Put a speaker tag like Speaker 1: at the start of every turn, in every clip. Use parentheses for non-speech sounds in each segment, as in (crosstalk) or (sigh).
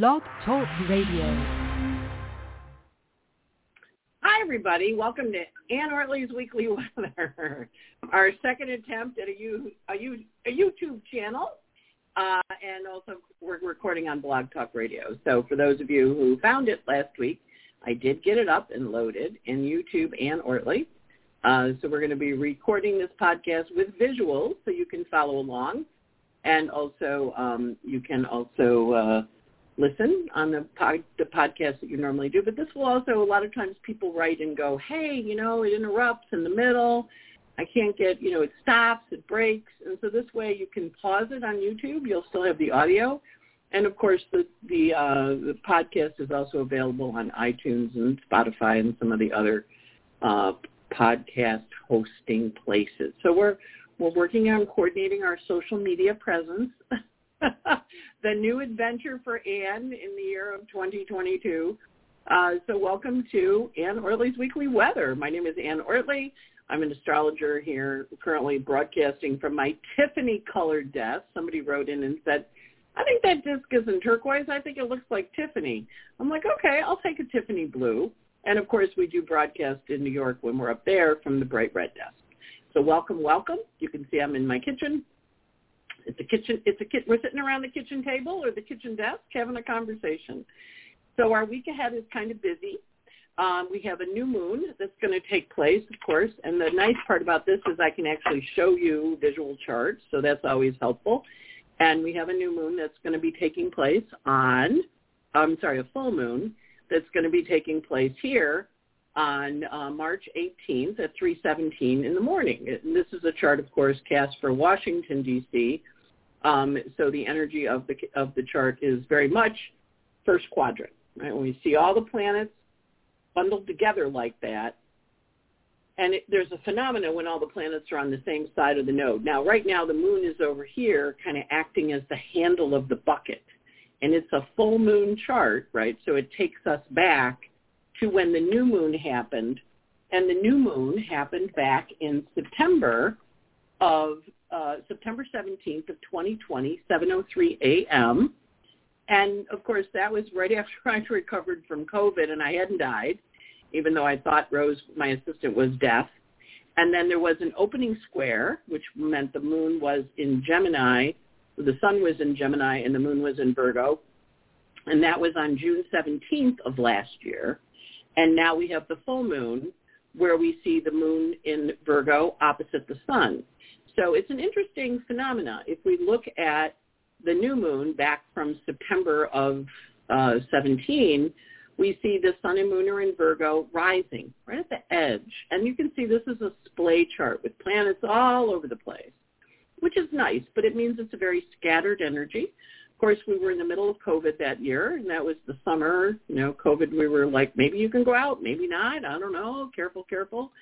Speaker 1: Blog Talk Radio.
Speaker 2: Hi, everybody. Welcome to Anne Ortelee's Weekly Weather, (laughs) our second attempt at a, U, a, U, a YouTube channel. Uh, and also we're recording on Blog Talk Radio. So for those of you who found it last week, I did get it up and loaded in YouTube Anne Ortelee. Uh, so we're going to be recording this podcast with visuals so you can follow along. And also um, you can also uh, listen on the, pod, the podcast that you normally do. But this will also, a lot of times people write and go, hey, you know, it interrupts in the middle. I can't get, you know, it stops, it breaks. And so this way you can pause it on YouTube. You'll still have the audio. And of course, the the, uh, the podcast is also available on iTunes and Spotify and some of the other uh, podcast hosting places. So we're we're working on coordinating our social media presence. (laughs) (laughs) the new adventure for Anne in the year of 2022. Uh, so welcome to Anne Ortelee's Weekly Weather. My name is Anne Ortelee. I'm an astrologer here, currently broadcasting from my Tiffany-colored desk. Somebody wrote in and said, I think that disc isn't turquoise. I think it looks like Tiffany. I'm like, okay, I'll take a Tiffany blue. And of course, we do broadcast in New York when we're up there from the bright red desk. So welcome, welcome. You can see I'm in my kitchen. It's a kitchen. It's a kit. We're sitting around the kitchen table or the kitchen desk having a conversation. So our week ahead is kind of busy. Um, we have a new moon that's going to take place, of course. And the nice part about this is I can actually show you visual charts, so that's always helpful. And we have a new moon that's going to be taking place on, I'm sorry, a full moon that's going to be taking place here on uh, March 18th at 3:17 in the morning. And this is a chart, of course, cast for Washington D.C. Um, so the energy of the of the chart is very much first quadrant. Right? When we see all the planets bundled together like that, and it, there's a phenomena when all the planets are on the same side of the node. Now, right now, the moon is over here, kind of acting as the handle of the bucket, and it's a full moon chart, right? So it takes us back to when the new moon happened, and the new moon happened back in September of uh, September 17th of 2020, 7:03 a.m. And of course, that was right (laughs) after I recovered from COVID and I hadn't died, even though I thought Rose, my assistant, was deaf. And then there was an opening square, which meant the moon was in Gemini, the sun was in Gemini, and the moon was in Virgo. And that was on June 17th of last year. And now we have the full moon where we see the moon in Virgo opposite the sun. So it's an interesting phenomena. If we look at the new moon back from September of uh, 17, we see the sun and moon are in Virgo rising right at the edge. And you can see this is a splay chart with planets all over the place, which is nice, but it means it's a very scattered energy Of course, we were in the middle of COVID that year, and that was the summer. You know, COVID, we were like, maybe you can go out, maybe not. I don't know. Careful, careful.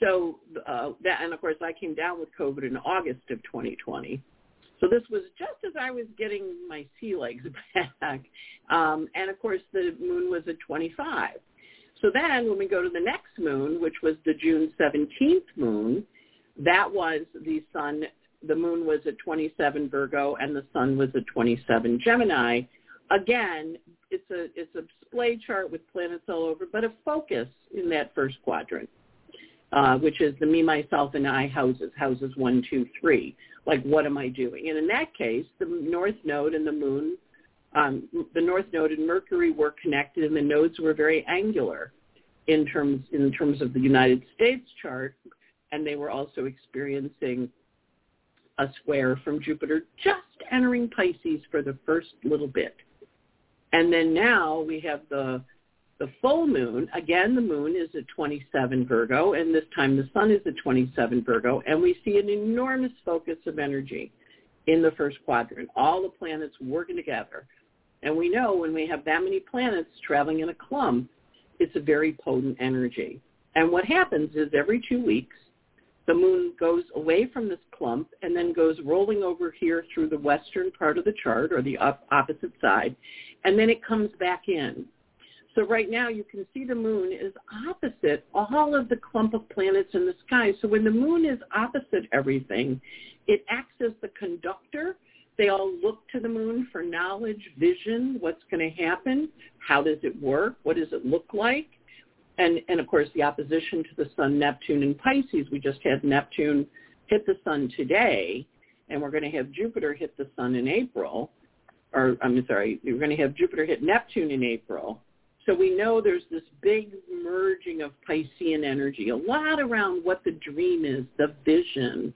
Speaker 2: So uh, that, and of course, I came down with COVID in August of 2020. So this was just as I was getting my sea legs (laughs) back. Um, and of course, the moon was at 25. So then when we go to the next moon, which was the June 17th moon, that was the sun the moon was at 27 Virgo and the sun was at 27 Gemini. Again, it's a it's a display chart with planets all over, but a focus in that first quadrant, uh, which is the me, myself, and I houses, houses one, two, three. Like, what am I doing? And in that case, the North Node and the Moon, um, the North Node and Mercury were connected, and the nodes were very angular in terms in terms of the United States chart, and they were also experiencing a square from Jupiter just entering Pisces for the first little bit. And then now we have the the full moon. Again, the moon is at 27 Virgo, and this time the sun is at 27 Virgo, and we see an enormous focus of energy in the first quadrant. All the planets working together. And we know when we have that many planets traveling in a clump, it's a very potent energy. And what happens is every two weeks, the moon goes away from this clump and then goes rolling over here through the western part of the chart or the op- opposite side, and then it comes back in. So right now you can see the moon is opposite all of the clump of planets in the sky. So when the moon is opposite everything, it acts as the conductor They all look to the moon for knowledge, vision, what's going to happen, how does it work, what does it look like, and and of course the opposition to the Sun, Neptune, and Pisces. We just had Neptune hit the Sun today, and we're going to have Jupiter hit the Sun in April. Or I'm sorry, we're going to have Jupiter hit Neptune in April. So we know there's this big merging of Piscean energy, a lot around what the dream is, the vision.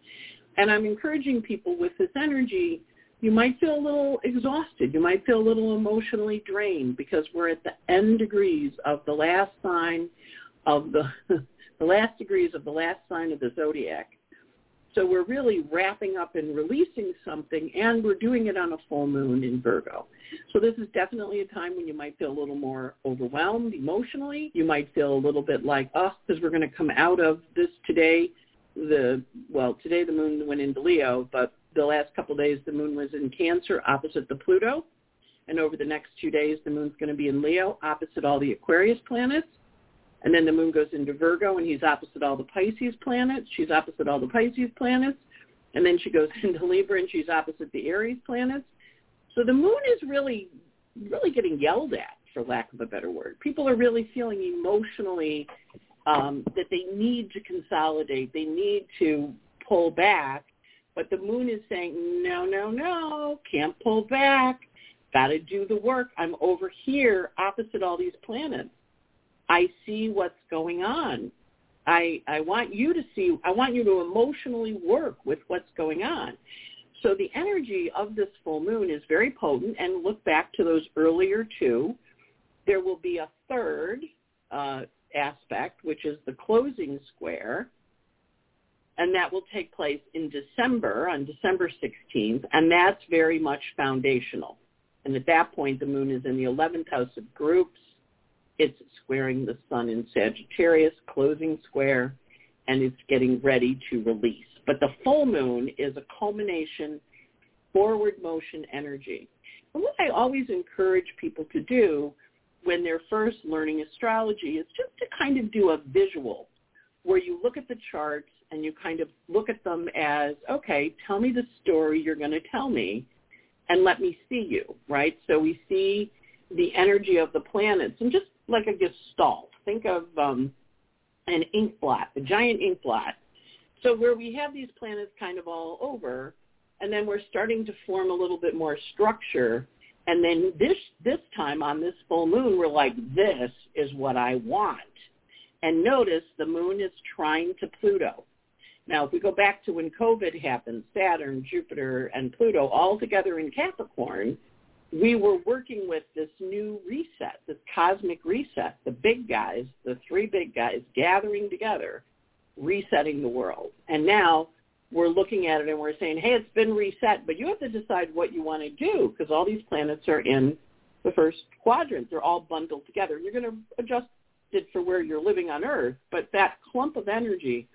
Speaker 2: And I'm encouraging people with this energy, you might feel a little exhausted. You might feel a little emotionally drained because we're at the end degrees of the last sign of the, (laughs) the last degrees of the last sign of the zodiac. So we're really wrapping up and releasing something, and we're doing it on a full moon in Virgo. So this is definitely a time when you might feel a little more overwhelmed emotionally. You might feel a little bit like, oh, because we're going to come out of this today. The well, today the moon went into Leo, but the last couple of days the moon was in Cancer opposite the Pluto, and over the next two days the moon's going to be in Leo opposite all the Aquarius planets. And then the moon goes into Virgo and he's opposite all the Pisces planets. She's opposite all the Pisces planets. And then she goes (laughs) into Libra and she's opposite the Aries planets. So the moon is really, really getting yelled at, for lack of a better word. People are really feeling emotionally um, that they need to consolidate. They need to pull back. But the moon is saying, no, no, no, can't pull back. Got to do the work. I'm over here opposite all these planets. I see what's going on. I I want you to see I want you to emotionally work with what's going on. So the energy of this full moon is very potent and look back to those earlier two. There will be a third uh, aspect, which is the closing square, and that will take place in December, on December 16th, and that's very much foundational. And at that point, the moon is in the 11th house of groups, it's squaring the sun in Sagittarius, closing square, and it's getting ready to release. But the full moon is a culmination, forward motion energy. And what I always encourage people to do when they're first learning astrology is just to kind of do a visual where you look at the charts and you kind of look at them as, okay, tell me the story you're going to tell me and let me see you, right? So we see the energy of the planets and just like a gestalt. Think of um, an ink blot, a giant ink blot. So where we have these planets kind of all over, and then we're starting to form a little bit more structure. And then this this time on this full moon, we're like, this is what I want. And notice the moon is trying to Pluto. Now, if we go back to when COVID happened, Saturn, Jupiter, and Pluto all together in Capricorn, we were working with this new reset, this cosmic reset, the big guys, the three big guys gathering together, resetting the world. And now we're looking at it and we're saying, hey, it's been reset, but you have to decide what you want to do because all these planets are in the first quadrant. They're all bundled together. You're going to adjust it for where you're living on Earth, but that clump of energy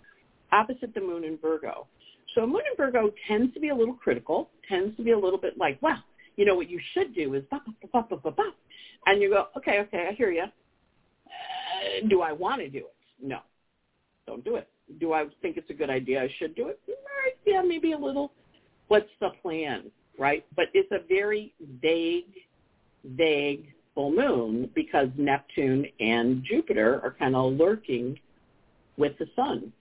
Speaker 2: opposite the moon in Virgo. So moon in Virgo tends to be a little critical, tends to be a little bit like, wow, you know, what you should do is bop, bop, bop, bop, bop, and you go, okay, okay, I hear you. Uh, do I want to do it? No, don't do it. Do I think it's a good idea? I should do it? Right, Yeah, maybe a little. What's the plan, right? But it's a very vague, vague full moon because Neptune and Jupiter are kind of lurking with the sun.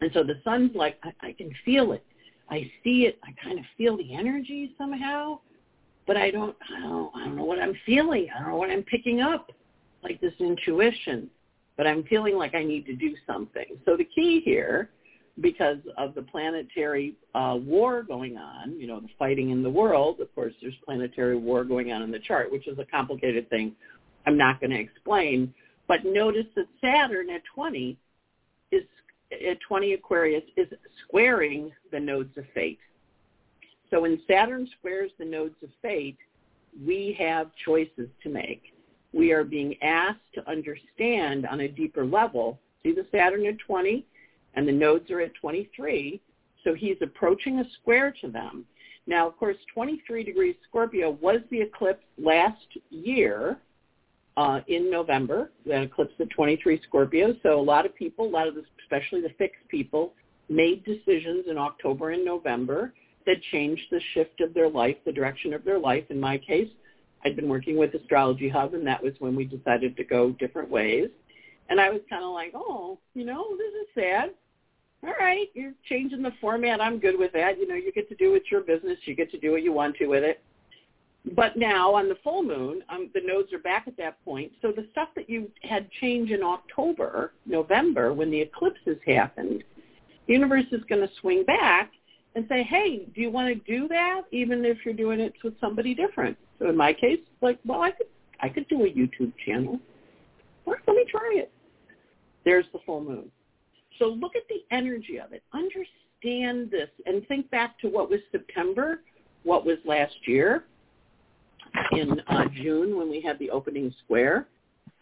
Speaker 2: And so the sun's like, I, I can feel it. I see it. I kind of feel the energy somehow but I don't, I don't, I don't know what I'm feeling. I don't know what I'm picking up, like this intuition. But I'm feeling like I need to do something. So the key here, because of the planetary uh, war going on, you know, the fighting in the world. Of course, there's planetary war going on in the chart, which is a complicated thing. I'm not going to explain. But notice that Saturn at 20 is at 20 Aquarius is squaring the nodes of fate. So when Saturn squares the nodes of fate, we have choices to make. We are being asked to understand on a deeper level. See the Saturn at 20 and the nodes are at 23. So he's approaching a square to them. Now, of course, 23 degrees Scorpio was the eclipse last year uh, in November, that eclipse at 23 Scorpio. So a lot of people, a lot of the, especially the fixed people, made decisions in October and November that changed the shift of their life, the direction of their life. In my case, I'd been working with Astrology Hub, and that was when we decided to go different ways. And I was kind of like, oh, you know, this is sad. All right, you're changing the format. I'm good with that. You know, you get to do it's your business. You get to do what you want to with it. But now on the full moon, um, the nodes are back at that point. So the stuff that you had change in October, November, when the eclipses happened, the universe is going to swing back and say, hey, do you want to do that even if you're doing it with somebody different? So in my case, like, well, I could I could do a YouTube channel. Or let me try it. There's the full moon. So look at the energy of it. Understand this and think back to what was September, what was last year in uh, June when we had the opening square,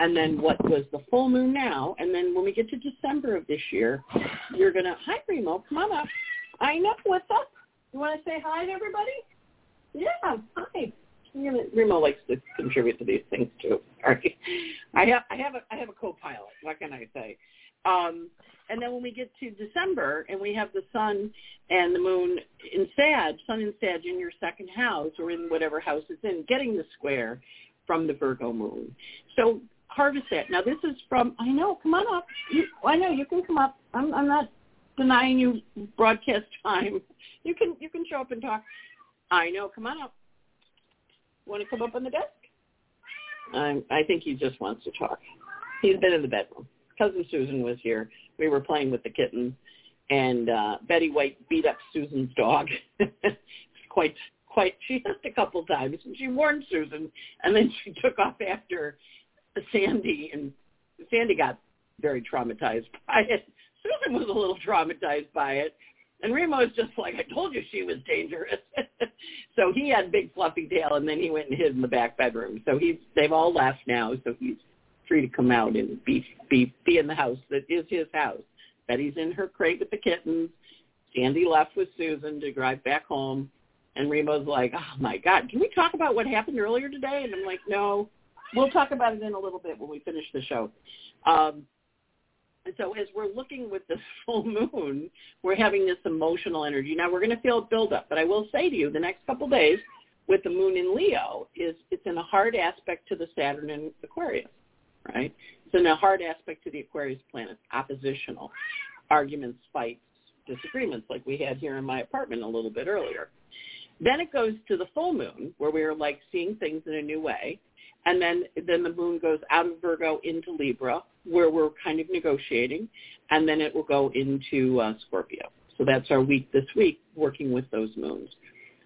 Speaker 2: and then what was the full moon now. And then when we get to December of this year, you're going to, hi, Remo, come on up. I know, what's up? You want to say hi to everybody? Yeah, hi. Remo likes to contribute to these things too. Sorry. I have I have a I have a co-pilot. What can I say? Um, and then when we get to December and we have the sun and the moon in Sag, sun in Sag in your second house or in whatever house it's in, getting the square from the Virgo moon. So harvest that. Now this is from, I know, come on up. You, I know, you can come up. I'm, I'm not denying you broadcast time. You can, you can show up and talk. I know, come on up. Want to come up on the desk? Um, I think he just wants to talk. He's been in the bedroom. Cousin Susan was here we were playing with the kittens, and uh, Betty White beat up Susan's dog. (laughs) quite, quite. She hissed a couple times, and she warned Susan, and then she took off after Sandy, and Sandy got very traumatized by it. Susan was a little traumatized by it. And Remo's just like, I told you she was dangerous. (laughs) so he had big fluffy tail and then he went and hid in the back bedroom. So he's they've all left now, so he's free to come out and be be be in the house that is his house. Betty's in her crate with the kittens. Sandy left with Susan to drive back home. And Remo's like, oh my God, can we talk about what happened earlier today? And I'm like, no, we'll talk about it in a little bit when we finish the show. Um, and so as we're looking with this (laughs) full moon, we're having this emotional energy. Now we're going to feel it build up, but I will say to you, the next couple days with the moon in Leo is it's in a hard aspect to the Saturn in Aquarius right? It's in a hard aspect to the Aquarius planet, oppositional, arguments, fights, disagreements like we had here in my apartment a little bit earlier. Then it goes to the full moon where we are like seeing things in a new way. And then, then the moon goes out of Virgo into Libra where we're kind of negotiating. And then it will go into uh, Scorpio. So that's our week this week working with those moons.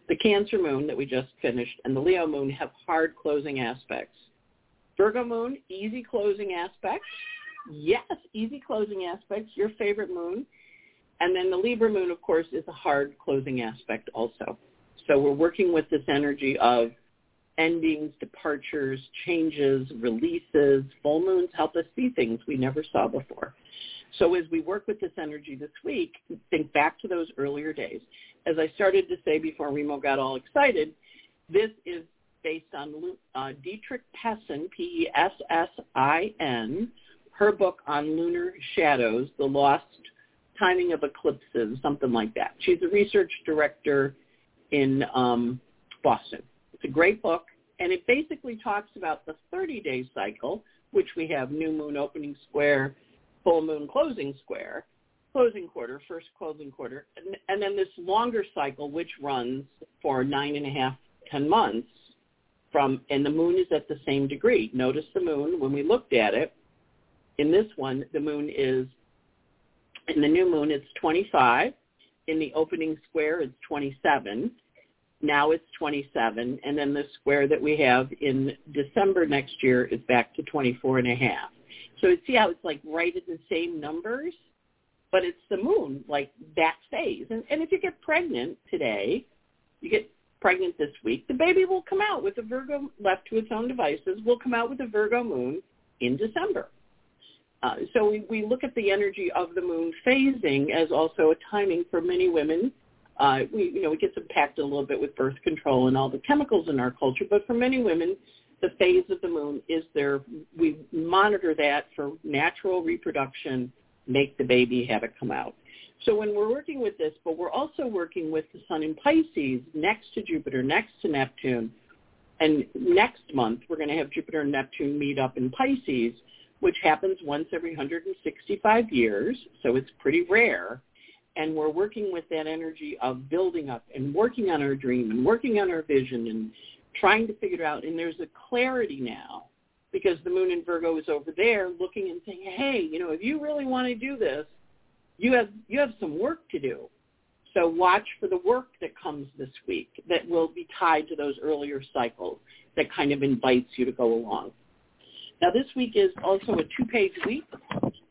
Speaker 2: The Cancer moon that we just finished and the Leo moon have hard closing aspects Virgo moon, easy closing aspects. Yes, easy closing aspects, your favorite moon. And then the Libra moon, of course, is a hard closing aspect also. So we're working with this energy of endings, departures, changes, releases. Full moons help us see things we never saw before. So as we work with this energy this week, think back to those earlier days. As I started to say before Remo got all excited, this is based on uh, Dietrech Pessin, P-E-S-S-I-N, her book on lunar shadows, the lost timing of eclipses, something like that. She's a research director in um, Boston. It's a great book, and it basically talks about the 30-day cycle, which we have new moon opening square, full moon closing square, closing quarter, first closing quarter, and, and then this longer cycle, which runs for nine and a half, ten months, from, and the moon is at the same degree. Notice the moon, when we looked at it, in this one, the moon is, in the new moon, it's 25. In the opening square, it's 27. Now it's 27. And then the square that we have in December next year is back to 24 and a half. So you see how it's like right at the same numbers? But it's the moon, like that phase. And, and if you get pregnant today, you get pregnant this week, the baby will come out with a Virgo left to its own devices, will come out with a Virgo moon in December. Uh, so we, we look at the energy of the moon phasing as also a timing for many women. Uh, we, you know, it gets impacted a little bit with birth control and all the chemicals in our culture, but for many women, the phase of the moon is there. We monitor that for natural reproduction, make the baby, have it come out. So when we're working with this, but we're also working with the sun in Pisces next to Jupiter, next to Neptune. And next month, we're going to have Jupiter and Neptune meet up in Pisces, which happens once every 165 years. So it's pretty rare. And we're working with that energy of building up and working on our dream and working on our vision and trying to figure it out. And there's a clarity now because the moon in Virgo is over there looking and saying, hey, you know, if you really want to do this, you have you have some work to do. So watch for the work that comes this week that will be tied to those earlier cycles that kind of invites you to go along. Now this week is also a two-page week,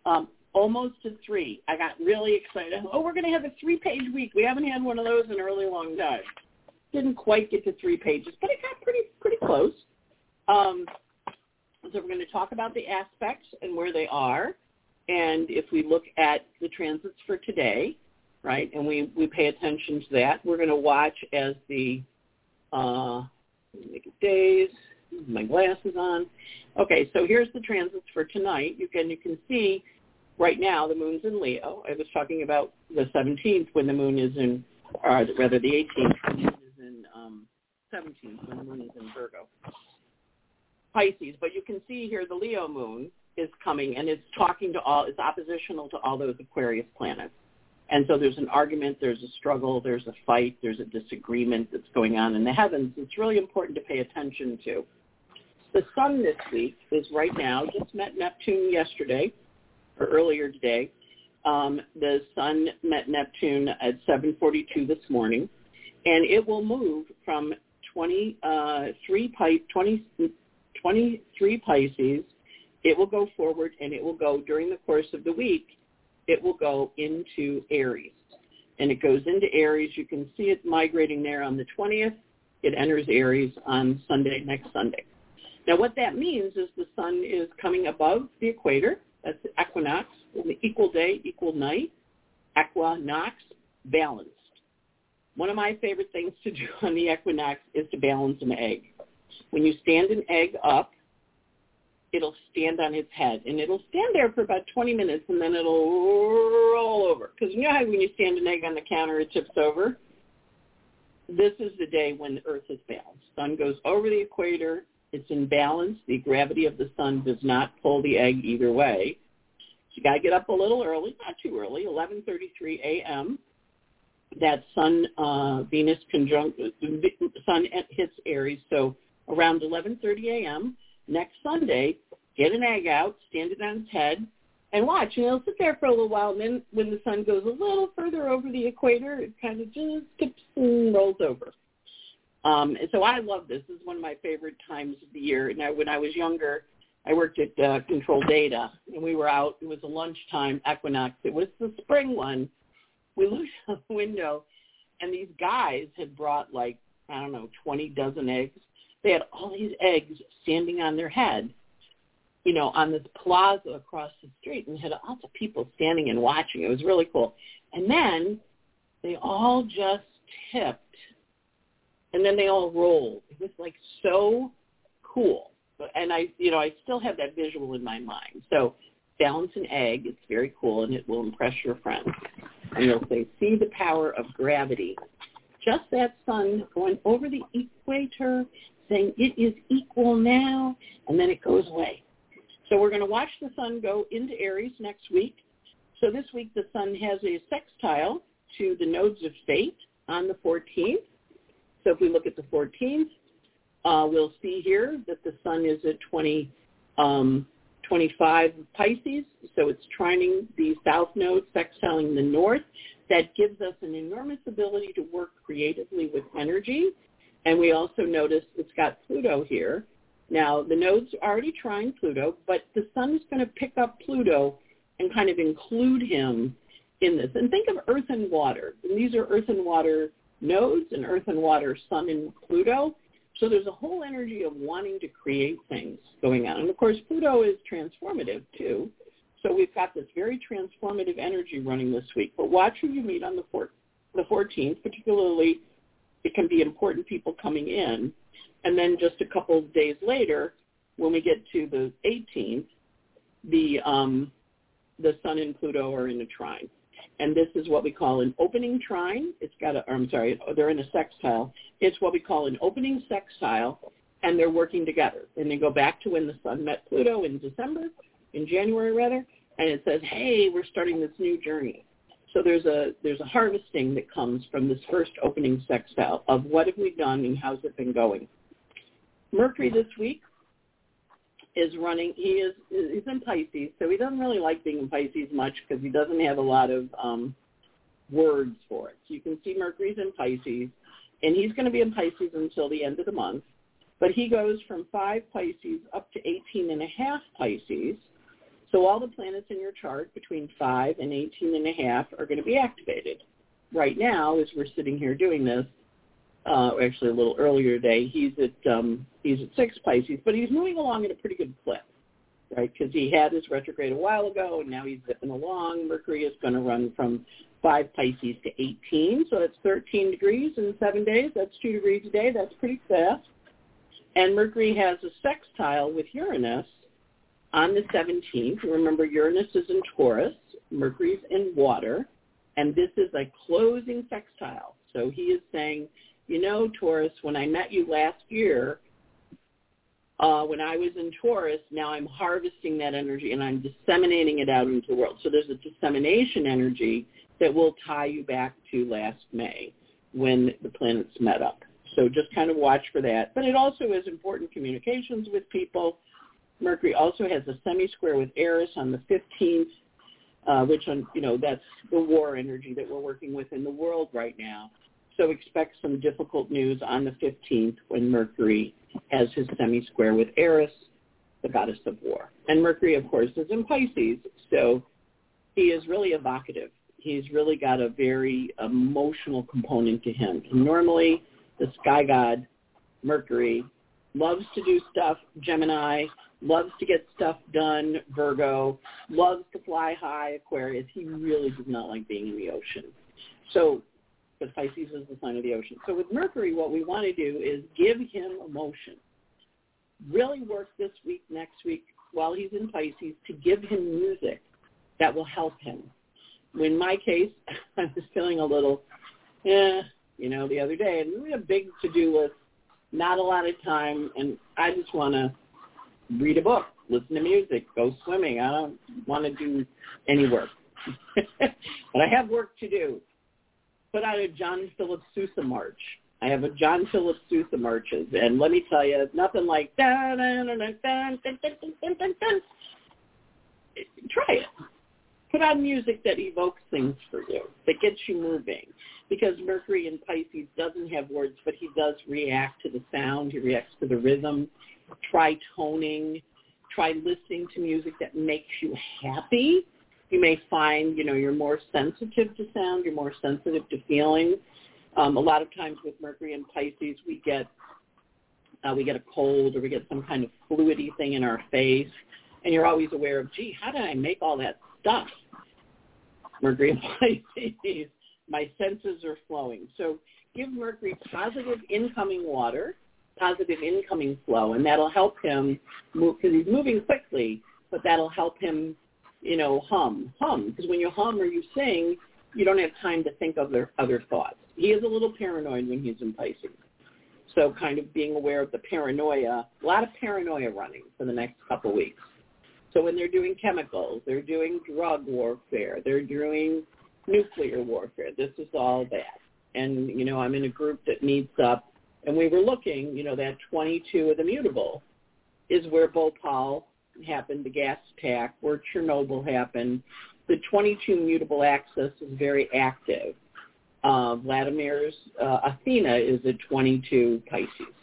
Speaker 2: um, almost a three. I got really excited. Oh, we're going to have a three-page week. We haven't had one of those in a really long time. Didn't quite get to three pages, but it got pretty pretty close. Um, so we're going to talk about the aspects and where they are. And if we look at the transits for today, right, and we, we pay attention to that, we're going to watch as the uh, days, my glasses on. Okay, so here's the transits for tonight. You can you can see right now the moon's in Leo. I was talking about the 17th when the moon is in, or rather the 18th when the moon is in um, 17th when the moon is in Virgo. Pisces, but you can see here the Leo moon is coming and it's talking to all, it's oppositional to all those Aquarius planets. And so there's an argument, there's a struggle, there's a fight, there's a disagreement that's going on in the heavens. It's really important to pay attention to. The sun this week is right now, just met Neptune yesterday, earlier today. Um, the sun met Neptune at 7.42 this morning, and it will move from 23, uh, 20, 23 Pisces it will go forward and it will go during the course of the week, it will go into Aries. And it goes into Aries. You can see it migrating there on the 20th. It enters Aries on Sunday, next Sunday. Now what that means is the sun is coming above the equator. That's equinox, equal day, equal night. Equinox, balanced. One of my favorite things to do on the equinox is to balance an egg. When you stand an egg up, it'll stand on its head and it'll stand there for about 20 minutes and then it'll roll over. Because you know how when you stand an egg on the counter, it tips over? This is the day when the Earth is balanced. Sun goes over the equator. It's in balance. The gravity of the sun does not pull the egg either way. So you got to get up a little early, not too early, 11:33 a.m. That Sun uh, Venus conjunct Sun hits Aries, so around 11:30 a.m next Sunday, get an egg out, stand it on its head, and watch. And it'll sit there for a little while, and then when the sun goes a little further over the equator, it kind of just tips and rolls over. Um, and so I love this. This is one of my favorite times of the year. Now, when I was younger, I worked at uh, Control Data, and we were out. It was a lunchtime equinox. It was the spring one. We looked (laughs) out the window, and these guys had brought like I don't know, 20 dozen eggs they had all these eggs standing on their head, you know, on this plaza across the street and had lots of people standing and watching. It was really cool. And then they all just tipped and then they all rolled. It was like so cool. And I, you know, I still have that visual in my mind. So balance an egg. It's very cool and it will impress your friends. And they'll say, see the power of gravity. Just that sun going over the equator saying it is equal now, and then it goes away. So we're going to watch the sun go into Aries next week. So this week the sun has a sextile to the nodes of fate on the 14th. So if we look at the 14th, uh, we'll see here that the sun is at 20, um, 25 Pisces, so it's trining the south node, sextiling the north. That gives us an enormous ability to work creatively with energy and we also notice it's got Pluto here. Now, the node's already trining Pluto, but the sun is going to pick up Pluto and kind of include him in this. And think of Earth and water. And these are Earth and water nodes and Earth and water, Sun and Pluto. So there's a whole energy of wanting to create things going on. And of course, Pluto is transformative too. So we've got this very transformative energy running this week. But watch who you meet on the, four, the 14th, particularly it can be important people coming in. And then just a couple of days later, when we get to the 18th, the um, the Sun and Pluto are in a trine. And this is what we call an opening trine. It's got a, I'm sorry, they're in a sextile. It's what we call an opening sextile, and they're working together. And they go back to when the sun met Pluto in December, in January rather, and it says, hey, we're starting this new journey. So there's a there's a harvesting that comes from this first opening sextile of what have we done and how's it been going. Mercury this week is running. He is he's in Pisces, so he doesn't really like being in Pisces much because he doesn't have a lot of um, words for it. So you can see Mercury's in Pisces, and he's going to be in Pisces until the end of the month. But he goes from five Pisces up to 18 and a half Pisces. So all the planets in your chart between five and 18 and a half are going to be activated. Right now, as we're sitting here doing this, uh, actually a little earlier today. He's at um, he's at six Pisces, but he's moving along at a pretty good clip, right? Because he had his retrograde a while ago, and now he's zipping along. Mercury is going to run from five Pisces to 18, so that's 13 degrees in seven days. That's two degrees a day. That's pretty fast. And Mercury has a sextile with Uranus on the 17th. Remember, Uranus is in Taurus. Mercury's in water. And this is a closing sextile. So he is saying you know, Taurus, when I met you last year, uh, when I was in Taurus, now I'm harvesting that energy and I'm disseminating it out into the world. So there's a dissemination energy that will tie you back to last May when the planets met up. So just kind of watch for that. But it also is important communications with people. Mercury also has a semi-square with Eris on the 15th, uh, which, on, you know, that's the war energy that we're working with in the world right now. So expect some difficult news on the 15th when Mercury has his semi-square with Eris, the goddess of war. And Mercury, of course, is in Pisces, so he is really evocative. He's really got a very emotional component to him. normally, the sky god, Mercury, loves to do stuff, Gemini, loves to get stuff done, Virgo, loves to fly high, Aquarius. He really does not like being in the ocean. So because Pisces is the sign of the ocean. So with Mercury, what we want to do is give him emotion. Really work this week, next week, while he's in Pisces, to give him music that will help him. In my case, (laughs) I was feeling a little, eh, you know, the other day, and we had a big to-do list, not a lot of time, and I just want to read a book, listen to music, go swimming. I don't want to do any work. (laughs) but I have work to do put out a John Philip Sousa march. I have a John Philip Sousa marches, and let me tell you, nothing like da. Try it. Put on music that evokes things for you, that gets you moving. Because Mercury in Pisces doesn't have words, but he does react to the sound. He reacts to the rhythm. Try toning. Try listening to music that makes you happy you may find, you know, you're more sensitive to sound, you're more sensitive to feeling. Um, a lot of times with Mercury and Pisces, we get uh, we get a cold or we get some kind of fluidy thing in our face, and you're always aware of, gee, how did I make all that stuff? Mercury and (laughs) Pisces, my senses are flowing. So give Mercury positive incoming water, positive incoming flow, and that'll help him move because he's moving quickly, but that'll help him you know, hum, hum. Because when you hum or you sing, you don't have time to think of other, other thoughts. He is a little paranoid when he's in Pisces. So kind of being aware of the paranoia, a lot of paranoia running for the next couple weeks. So when they're doing chemicals, they're doing drug warfare, they're doing nuclear warfare, this is all that. And, you know, I'm in a group that meets up, and we were looking, you know, that 22 of the mutable is where Bhopal happened, the gas attack, where Chernobyl happened, the 22 mutable axis is very active. Uh, Vladimir's uh, Athena is a 22 Pisces,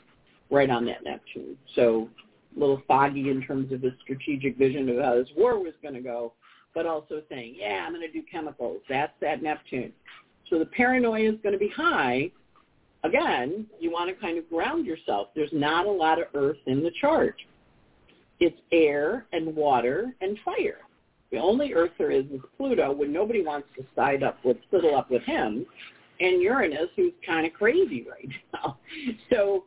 Speaker 2: right on that Neptune. So a little foggy in terms of his strategic vision of how this war was going to go, but also saying, yeah, I'm going to do chemicals. That's that Neptune. So the paranoia is going to be high. Again, you want to kind of ground yourself. There's not a lot of earth in the chart. It's air and water and fire. The only Earth there is is Pluto when nobody wants to side up with, fiddle up with him, and Uranus who's kind of crazy right (laughs) now. So,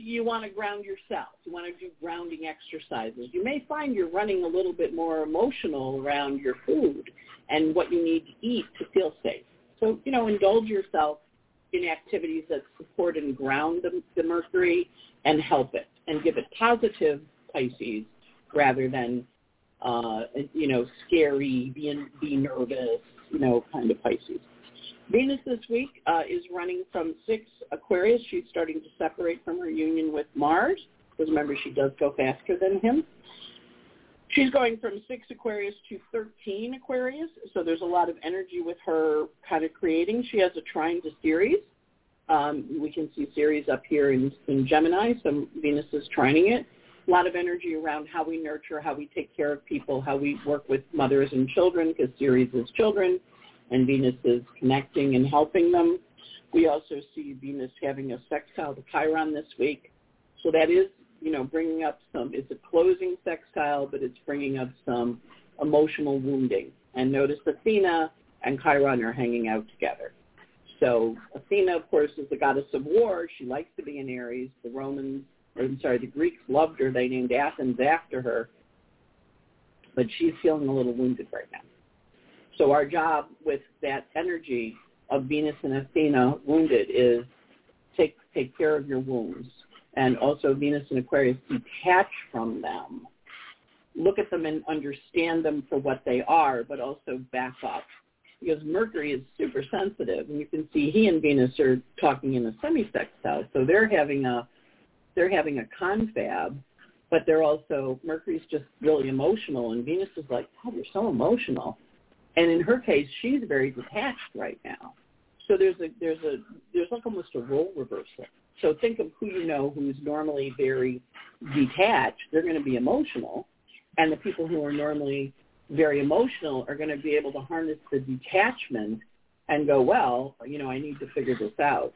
Speaker 2: you want to ground yourself. You want to do grounding exercises. You may find you're running a little bit more emotional around your food and what you need to eat to feel safe. So, you know, indulge yourself in activities that support and ground the, the mercury and help it and give it positive Pisces rather than, uh, you know, scary, be, be nervous, you know, kind of Pisces. Venus this week uh, is running from 6 Aquarius. She's starting to separate from her union with Mars. Because remember, she does go faster than him. She's going from 6 Aquarius to 13 Aquarius. So there's a lot of energy with her kind of creating. She has a trine to Ceres. Um, we can see Ceres up here in, in Gemini. So Venus is trining it. A lot of energy around how we nurture, how we take care of people, how we work with mothers and children, because Ceres is children and Venus is connecting and helping them. We also see Venus having a sextile to Chiron this week. So that is, you know, bringing up some, it's a closing sextile, but it's bringing up some emotional wounding. And notice Athena and Chiron are hanging out together. So Athena, of course, is the goddess of war. She likes to be in Aries. The Romans, I'm sorry, the Greeks loved her. They named Athens after her. But she's feeling a little wounded right now. So our job with that energy of Venus and Athena wounded is take take care of your wounds. And also Venus and Aquarius detach from them. Look at them and understand them for what they are, but also back up. Because Mercury is super sensitive and you can see he and Venus are talking in a semi-sextile. So they're having a they're having a confab, but they're also Mercury's just really emotional and Venus is like, God, you're so emotional and in her case, she's very detached right now. So there's a there's a there's like almost a role reversal. So think of who you know who's normally very detached. They're going to be emotional, and the people who are normally very emotional are going to be able to harness the detachment and go, well, you know, I need to figure this out.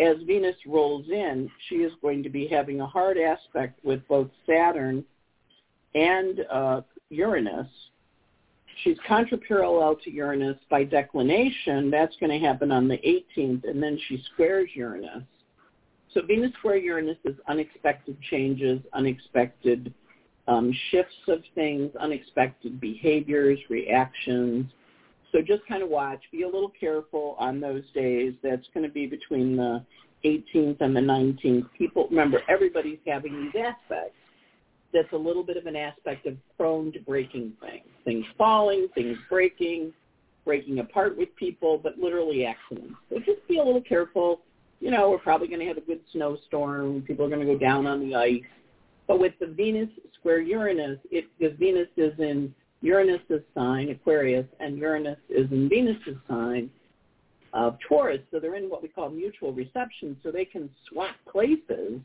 Speaker 2: As Venus rolls in, she is going to be having a hard aspect with both Saturn and uh, Uranus she's contraparallel to Uranus by declination. That's going to happen on the 18th, and then she squares Uranus. So Venus square Uranus is unexpected changes, unexpected um, shifts of things, unexpected behaviors, reactions. So just kind of watch. Be a little careful on those days. That's going to be between the 18th and the 19th. People, remember, everybody's having these aspects that's a little bit of an aspect of prone to breaking things, things falling, things breaking, breaking apart with people, but literally accidents. So just be a little careful. You know, we're probably going to have a good snowstorm. People are going to go down on the ice. But with the Venus square Uranus, it because Venus is in Uranus's sign, Aquarius, and Uranus is in Venus's sign of Taurus. So they're in what we call mutual reception. So they can swap places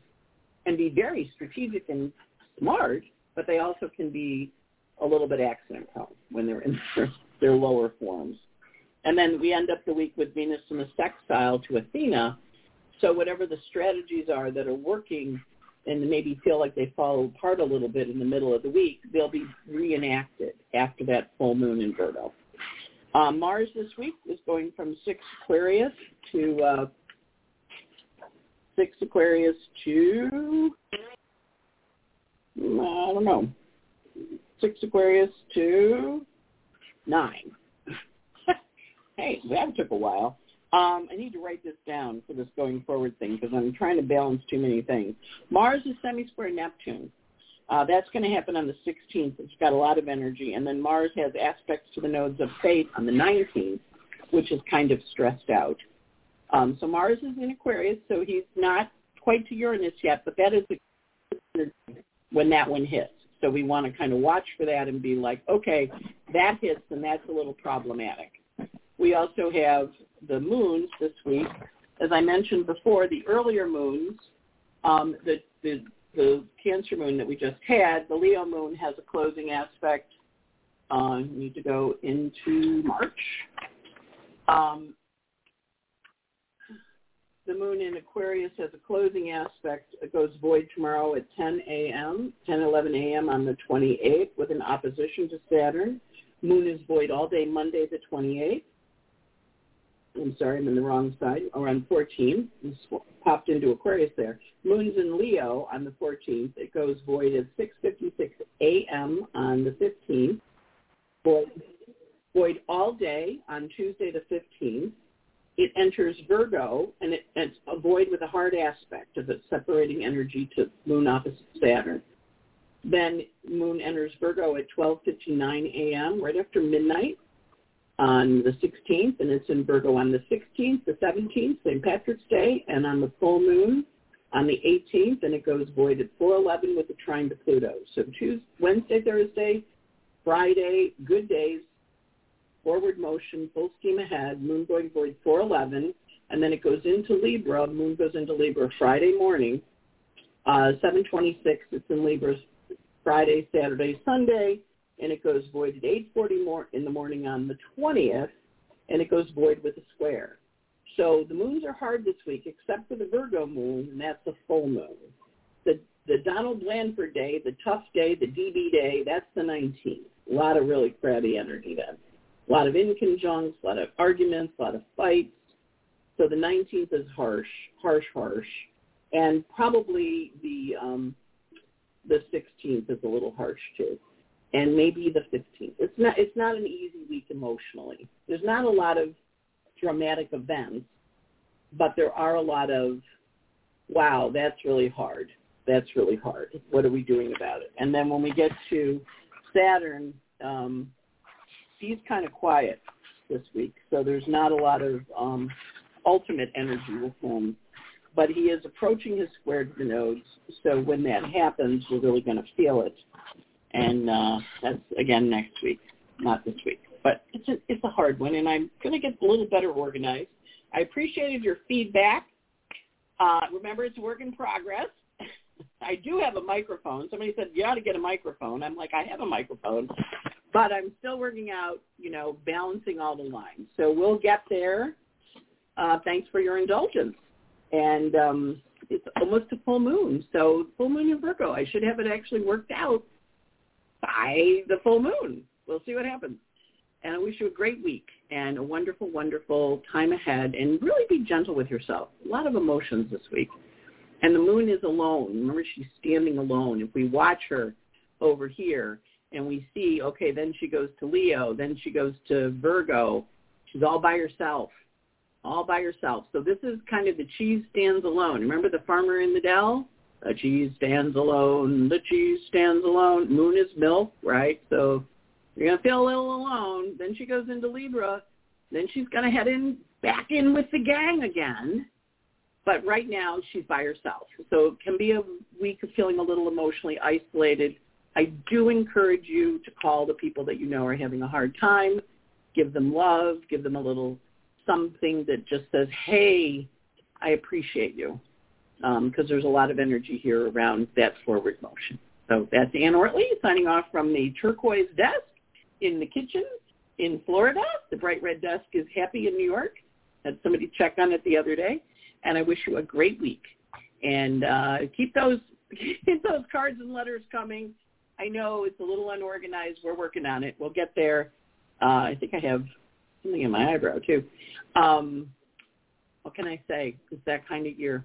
Speaker 2: and be very strategic and smart, but they also can be a little bit accident prone when they're in their, their lower forms. And then we end up the week with Venus in the sextile to Athena. So whatever the strategies are that are working and maybe feel like they fall apart a little bit in the middle of the week, they'll be reenacted after that full moon in Virgo. Uh, Mars this week is going from 6 Aquarius to uh, 6 Aquarius to I don't know, six Aquarius to nine. (laughs) hey, that took a while. Um, I need to write this down for this going forward thing because I'm trying to balance too many things. Mars is semi-square Neptune. Uh, that's going to happen on the 16th. It's got a lot of energy. And then Mars has aspects to the nodes of fate on the 19th, which is kind of stressed out. Um, so Mars is in Aquarius, so he's not quite to Uranus yet, but that is when that one hits. So we want to kind of watch for that and be like, okay, that hits and that's a little problematic. We also have the moons this week. As I mentioned before, the earlier moons, um, the, the, the Cancer moon that we just had, the Leo moon has a closing aspect. Uh, need to go into March. Um, the moon in Aquarius has a closing aspect. It goes void tomorrow at 10 a.m., 10, 11 a.m. on the 28th with an opposition to Saturn. Moon is void all day Monday the 28th. I'm sorry, I'm in the wrong side, around 14. It's popped into Aquarius there. Moon's in Leo on the 14th. It goes void at 6.56 a.m. on the 15th. Void, void all day on Tuesday the 15th. It enters Virgo, and it, it's a void with a hard aspect of it separating energy to Moon opposite Saturn. Then Moon enters Virgo at 12.59 a.m., right after midnight on the 16th, and it's in Virgo on the 16th, the 17th, St. Patrick's Day, and on the full moon on the 18th, and it goes void at 4:11 with a trine to Pluto. So Tuesday, Wednesday, Thursday, Friday, good days, forward motion, full steam ahead, moon going void 4:11, and then it goes into Libra. Moon goes into Libra Friday morning, uh, 7:26. It's in Libra Friday, Saturday, Sunday and it goes void at 8.40 more in the morning on the 20th, and it goes void with a square. So the moons are hard this week, except for the Virgo moon, and that's the full moon. The, the Donald Blandford day, the tough day, the DB day, that's the 19th. A lot of really crabby energy then. A lot of inconjuncts, a lot of arguments, a lot of fights. So the 19th is harsh, harsh, harsh. And probably the um, the 16th is a little harsh too and maybe the 15th. It's not it's not an easy week emotionally. There's not a lot of dramatic events, but there are a lot of wow, that's really hard. That's really hard. What are we doing about it? And then when we get to Saturn, um, he's kind of quiet this week, so there's not a lot of um, ultimate energy with him. But he is approaching his squared nodes, so when that happens, we're really going to feel it and uh, that's again next week, not this week. But it's a it's a hard one, and I'm going to get a little better organized. I appreciated your feedback. Uh, remember, it's a work in progress. (laughs) I do have a microphone. Somebody said you ought to get a microphone. I'm like, I have a microphone, but I'm still working out, you know, balancing all the lines. So we'll get there. Uh, thanks for your indulgence. And um, it's almost a full moon, so full moon in Virgo. I should have it actually worked out by the full moon. We'll see what happens. And I wish you a great week and a wonderful, wonderful time ahead. And really be gentle with yourself. A lot of emotions this week. And the moon is alone. Remember, she's standing alone. If we watch her over here and we see, okay, then she goes to Leo, then she goes to Virgo. She's all by herself, all by herself. So this is kind of the cheese stands alone. Remember the farmer in the dell? The cheese stands alone. The cheese stands alone. Moon is milk, right? So you're gonna feel a little alone. Then she goes into Libra. Then she's gonna head in back in with the gang again. But right now she's by herself. So it can be a week of feeling a little emotionally isolated. I do encourage you to call the people that you know are having a hard time. Give them love. Give them a little something that just says, hey, I appreciate you because um, there's a lot of energy here around that forward motion. So that's Anne Ortelee signing off from the turquoise desk in the kitchen in Florida. The bright red desk is happy in New York. Had somebody check on it the other day. And I wish you a great week. And uh, keep those (laughs) keep those cards and letters coming. I know it's a little unorganized. We're working on it. We'll get there. Uh, I think I have something in my eyebrow too. Um, what can I say? It's that kind of year.